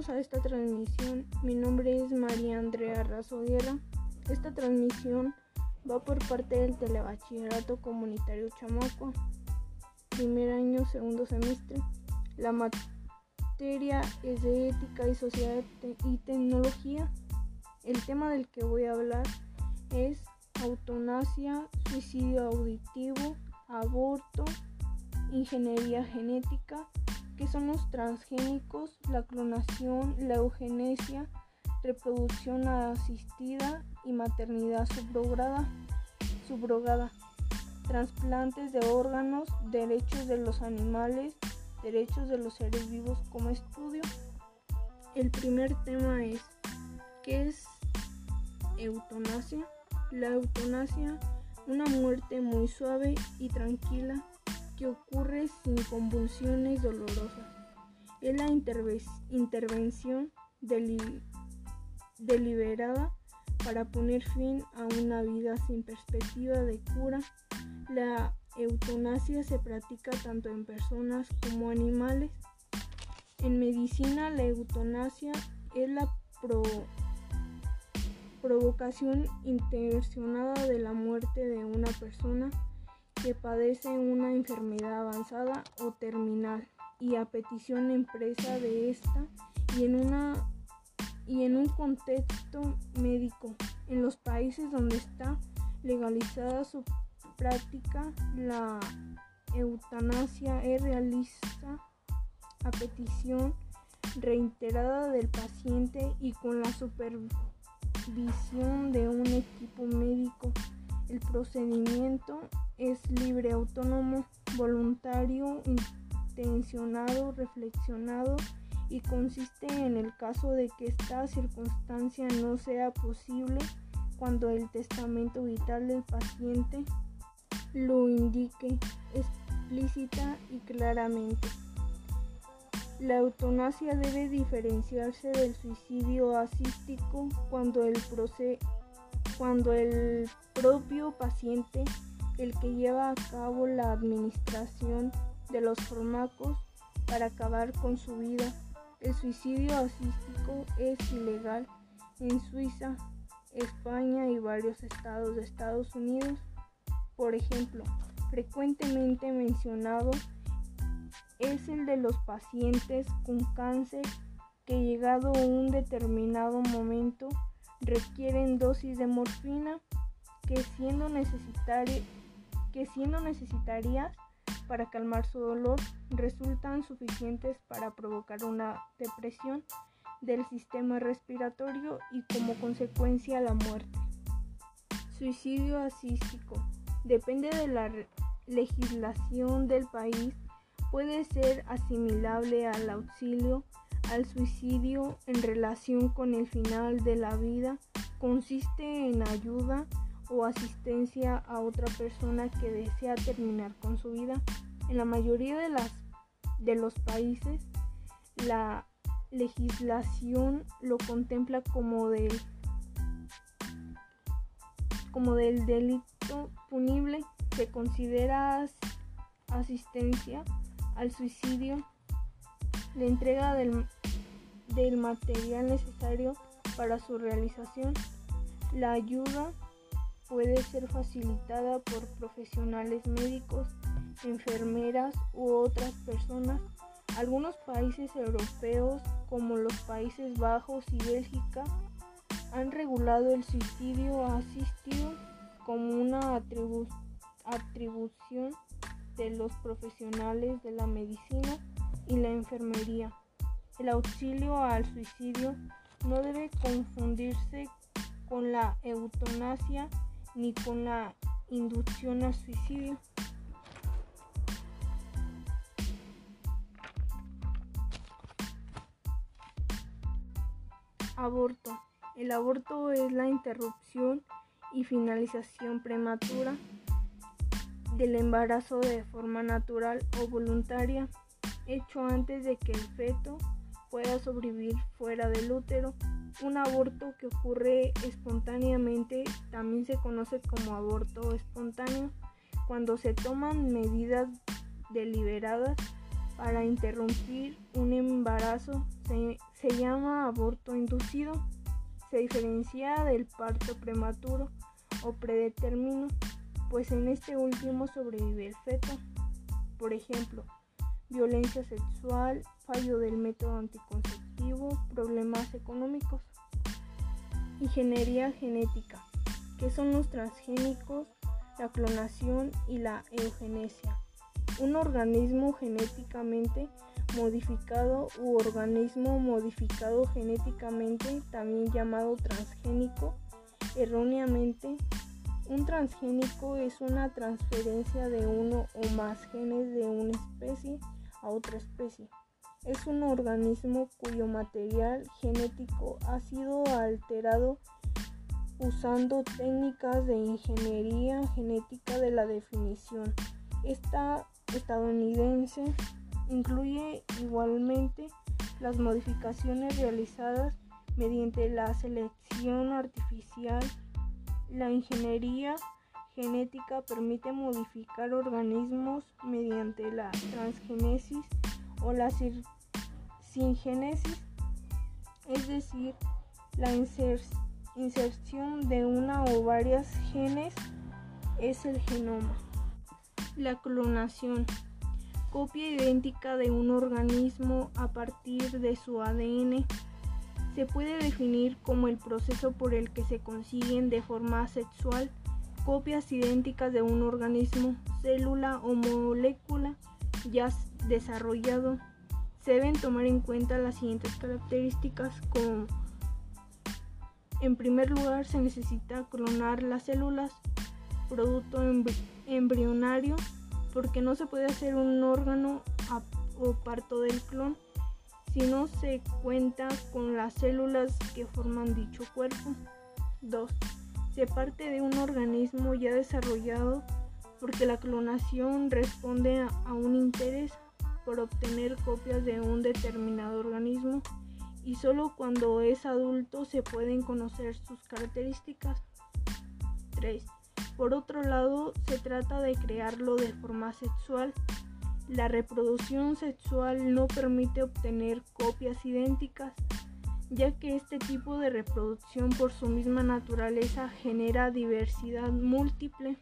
Bienvenidos a esta transmisión. Mi nombre es María Andrea Razo. Esta transmisión va por parte del Telebachillerato Comunitario Chamaco, primer año, segundo semestre. La materia es de ética y sociedad y tecnología. El tema del que voy a hablar es autonasia, suicidio auditivo, aborto, ingeniería genética, que son los transgénicos, la clonación, la eugenesia, reproducción asistida y maternidad subrogada, subrogada, trasplantes de órganos, derechos de los animales, derechos de los seres vivos como estudio. El primer tema es ¿qué es eutanasia? La eutanasia, una muerte muy suave y tranquila que ocurre sin convulsiones dolorosas. Es la intervención deliberada para poner fin a una vida sin perspectiva de cura. La eutanasia se practica tanto en personas como animales. En medicina, la eutanasia es la provocación intencionada de la muerte de una persona que padece una enfermedad avanzada o terminal y a petición empresa de esta y en una y en un contexto médico. En los países donde está legalizada su práctica, la eutanasia es realiza a petición reiterada del paciente y con la supervisión de un equipo médico. El procedimiento es libre, autónomo, voluntario, intencionado, reflexionado y consiste en el caso de que esta circunstancia no sea posible cuando el testamento vital del paciente lo indique explícita y claramente. La eutanasia debe diferenciarse del suicidio asístico cuando el, cuando el propio paciente el que lleva a cabo la administración de los fármacos para acabar con su vida. El suicidio asístico es ilegal en Suiza, España y varios estados de Estados Unidos. Por ejemplo, frecuentemente mencionado es el de los pacientes con cáncer que llegado un determinado momento requieren dosis de morfina que siendo necesario que siendo para calmar su dolor resultan suficientes para provocar una depresión del sistema respiratorio y como consecuencia la muerte. Suicidio asístico. Depende de la legislación del país, puede ser asimilable al auxilio, al suicidio en relación con el final de la vida, consiste en ayuda o asistencia a otra persona que desea terminar con su vida. En la mayoría de, las, de los países, la legislación lo contempla como del, como del delito punible. Se considera asistencia al suicidio, la entrega del, del material necesario para su realización, la ayuda puede ser facilitada por profesionales médicos, enfermeras u otras personas. Algunos países europeos, como los Países Bajos y Bélgica, han regulado el suicidio asistido como una atribución de los profesionales de la medicina y la enfermería. El auxilio al suicidio no debe confundirse con la eutanasia ni con la inducción al suicidio. Aborto. El aborto es la interrupción y finalización prematura del embarazo de forma natural o voluntaria, hecho antes de que el feto pueda sobrevivir fuera del útero un aborto que ocurre espontáneamente también se conoce como aborto espontáneo cuando se toman medidas deliberadas para interrumpir un embarazo se, llama aborto inducido. Se diferencia del parto prematuro o predetermino, pues en este último sobrevive el feto. Por ejemplo, violencia sexual, fallo del método anticonceptivo, problemas económicos. Ingeniería genética, que son los transgénicos, la clonación y la eugenesia. Un organismo genéticamente modificado u organismo modificado genéticamente, también llamado transgénico, erróneamente un transgénico es una transferencia de uno o más genes de una especie a otra especie. Es un organismo cuyo material genético ha sido alterado usando técnicas de ingeniería genética de la definición. Esta estadounidense incluye igualmente las modificaciones realizadas mediante la selección artificial la ingeniería genética permite modificar organismos mediante la transgénesis o la singénesis, es decir, la inserción de una o varias genes es el genoma. La clonación, copia idéntica de un organismo a partir de su ADN se puede definir como el proceso por el que se consiguen de forma sexual copias idénticas de un organismo, célula o molécula ya desarrollado. Se deben tomar en cuenta las siguientes características como en primer lugar se necesita clonar las células producto embrionario porque no se puede hacer un órgano o parto del clon si no se cuenta con las células que forman dicho cuerpo. 2. Se parte de un organismo ya desarrollado porque la clonación responde a un interés por obtener copias de un determinado organismo y solo cuando es adulto se pueden conocer sus características. 3. Por otro lado, se trata de crearlo de forma sexual la reproducción sexual no permite obtener copias idénticas, ya que este tipo de reproducción por su misma naturaleza genera diversidad múltiple.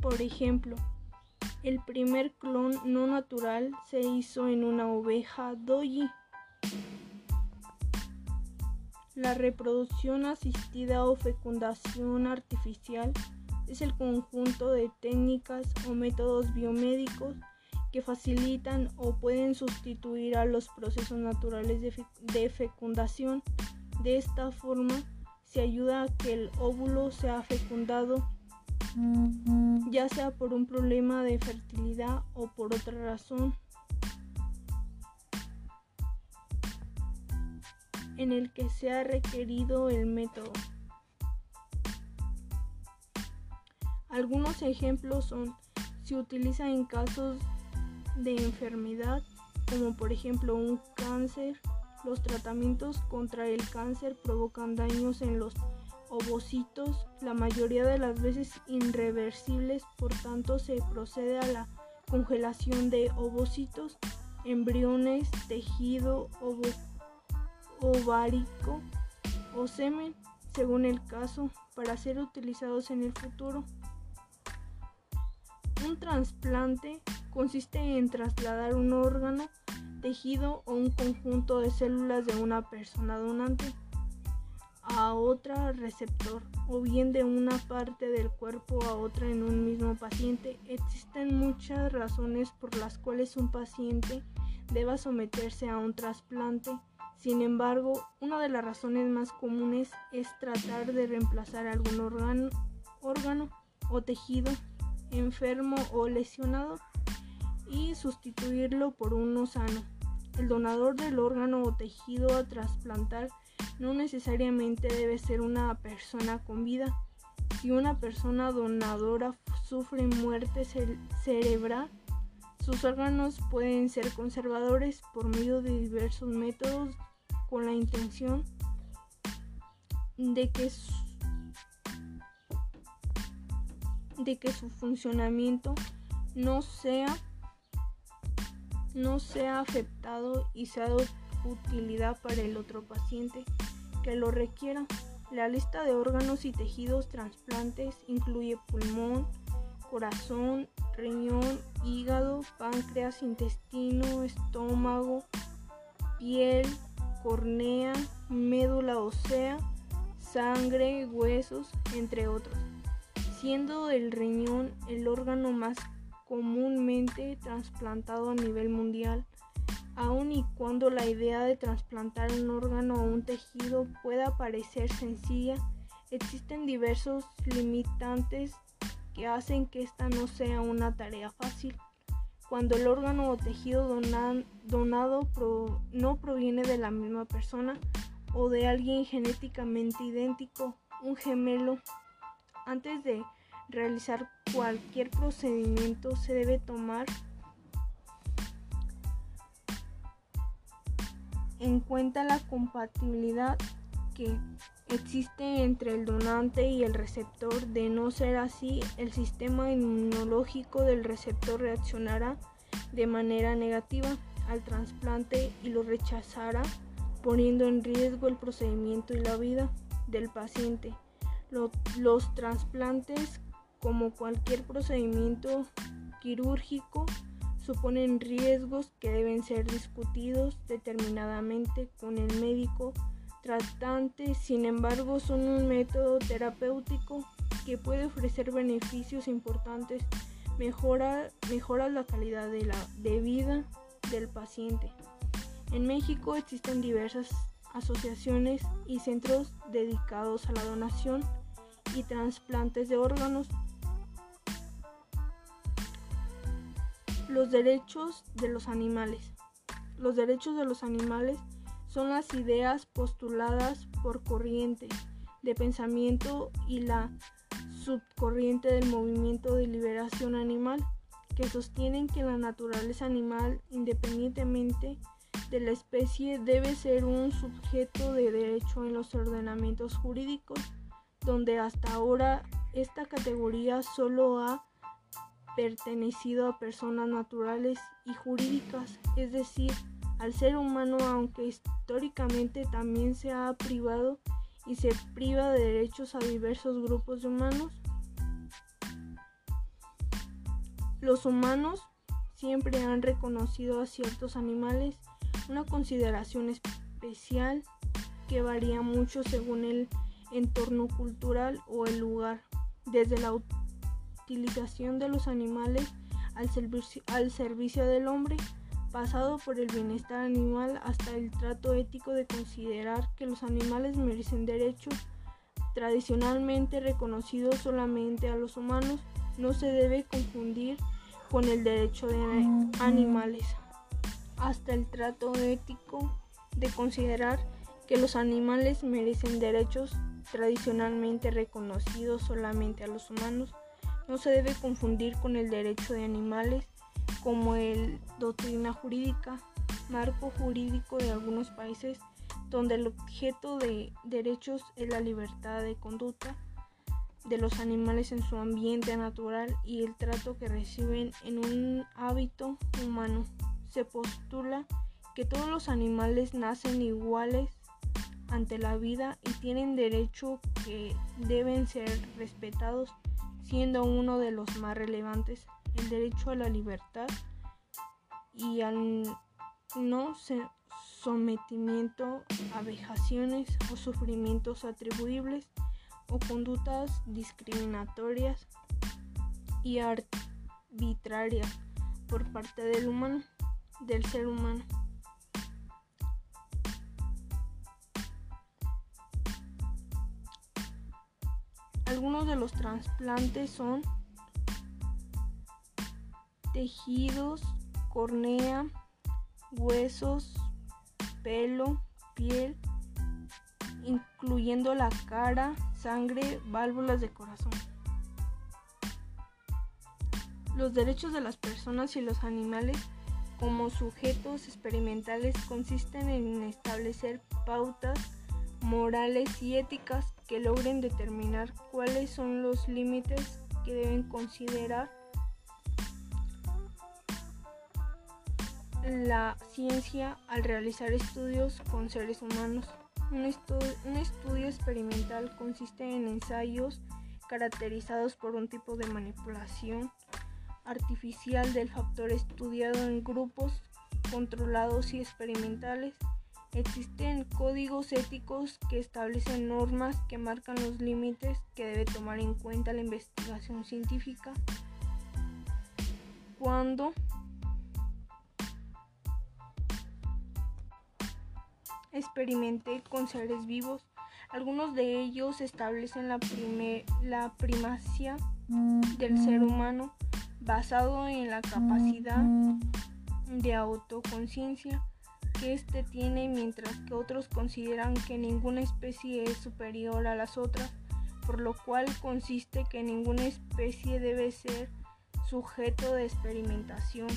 Por ejemplo, el primer clon no natural se hizo en una oveja doyi. La reproducción asistida o fecundación artificial es el conjunto de técnicas o métodos biomédicos que facilitan o pueden sustituir a los procesos naturales de, fecundación. De esta forma se ayuda a que el óvulo sea fecundado, ya sea por un problema de fertilidad o por otra razón. en el que sea requerido el método. Algunos ejemplos son, se utiliza en casos de enfermedad, como por ejemplo un cáncer. Los tratamientos contra el cáncer provocan daños en los ovocitos, la mayoría de las veces irreversibles, por tanto se procede a la congelación de ovocitos, embriones, tejido ovárico o semen, según el caso, para ser utilizados en el futuro. Un trasplante consiste en trasladar un órgano, tejido o un conjunto de células de una persona donante a otra receptor o bien de una parte del cuerpo a otra en un mismo paciente. Existen muchas razones por las cuales un paciente deba someterse a un trasplante. Sin embargo, una de las razones más comunes es tratar de reemplazar algún órgano, órgano o tejido enfermo o lesionado y sustituirlo por uno sano. El donador del órgano o tejido a trasplantar no necesariamente debe ser una persona con vida. Si una persona donadora sufre muerte cerebral, sus órganos pueden ser conservadores por medio de diversos métodos con la intención de que de que su funcionamiento no sea no sea afectado y sea de utilidad para el otro paciente que lo requiera. La lista de órganos y tejidos trasplantes incluye pulmón, corazón, riñón, hígado, páncreas, intestino, estómago, piel, cornea, médula ósea, sangre, huesos, entre otros, siendo el riñón el órgano más comúnmente trasplantado a nivel mundial, aun y cuando la idea de trasplantar un órgano o un tejido pueda parecer sencilla, existen diversos limitantes que hacen que esta no sea una tarea fácil. Cuando el órgano o tejido donado no proviene de la misma persona o de alguien genéticamente idéntico, un gemelo, antes de realizar cualquier procedimiento se debe tomar en cuenta la compatibilidad que existe entre el donante y el receptor. De no ser así, el sistema inmunológico del receptor reaccionará de manera negativa al trasplante y lo rechazará, poniendo en riesgo el procedimiento y la vida del paciente. Los, trasplantes, como cualquier procedimiento quirúrgico, suponen riesgos que deben ser discutidos determinadamente con el médico tratantes, sin embargo, son un método terapéutico que puede ofrecer beneficios importantes, mejora, mejora la calidad de, la, de vida del paciente. En México existen diversas asociaciones y centros dedicados a la donación y trasplantes de órganos. Los derechos de los animales. Los derechos de los animales son las ideas postuladas por corriente de pensamiento y la subcorriente del movimiento de liberación animal, que sostienen que la naturaleza animal, independientemente de la especie, debe ser un sujeto de derecho en los ordenamientos jurídicos, donde hasta ahora esta categoría solo ha pertenecido a personas naturales y jurídicas, es decir, al ser humano, aunque históricamente también se ha privado y se priva de derechos a diversos grupos de humanos. Los humanos siempre han reconocido a ciertos animales una consideración especial que varía mucho según el entorno cultural o el lugar, desde la utilización de los animales al servicio, al servicio del hombre pasado por el bienestar animal hasta el trato ético de considerar que los animales merecen derechos tradicionalmente reconocidos solamente a los humanos, no se debe confundir con el derecho de animales, hasta el trato ético de considerar que los animales merecen derechos tradicionalmente reconocidos solamente a los humanos, no se debe confundir con el derecho de animales como el doctrina jurídica, marco jurídico de algunos países donde el objeto de derechos es la libertad de conducta de los animales en su ambiente natural y el trato que reciben en un hábito humano. Se postula que todos los animales nacen iguales ante la vida y tienen derechos que deben ser respetados, siendo uno de los más relevantes el derecho a la libertad y al no sometimiento a vejaciones o sufrimientos atribuibles o conductas discriminatorias y arbitrarias por parte del humano, del ser humano. Algunos de los trasplantes son tejidos, cornea, huesos, pelo, piel, incluyendo la cara, sangre, válvulas de corazón. Los derechos de las personas y los animales como sujetos experimentales consisten en establecer pautas morales y éticas que logren determinar cuáles son los límites que deben considerar la ciencia al realizar estudios con seres humanos. Un, un, estudio experimental consiste en ensayos caracterizados por un tipo de manipulación artificial del factor estudiado en grupos controlados y experimentales. Existen códigos éticos que establecen normas que marcan los límites que debe tomar en cuenta la investigación científica. Cuando experimenté con seres vivos, algunos de ellos establecen la, la primacia del ser humano basado en la capacidad de autoconciencia que éste tiene, mientras que otros consideran que ninguna especie es superior a las otras, por lo cual consiste que ninguna especie debe ser sujeto de experimentación.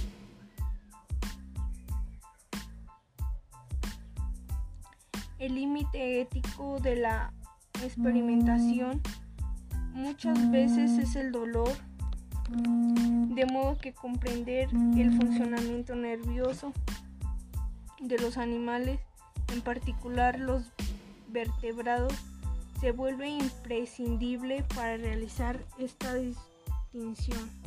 El límite ético de la experimentación muchas veces es el dolor, de modo que comprender el funcionamiento nervioso de los animales, en particular los vertebrados, se vuelve imprescindible para realizar esta distinción.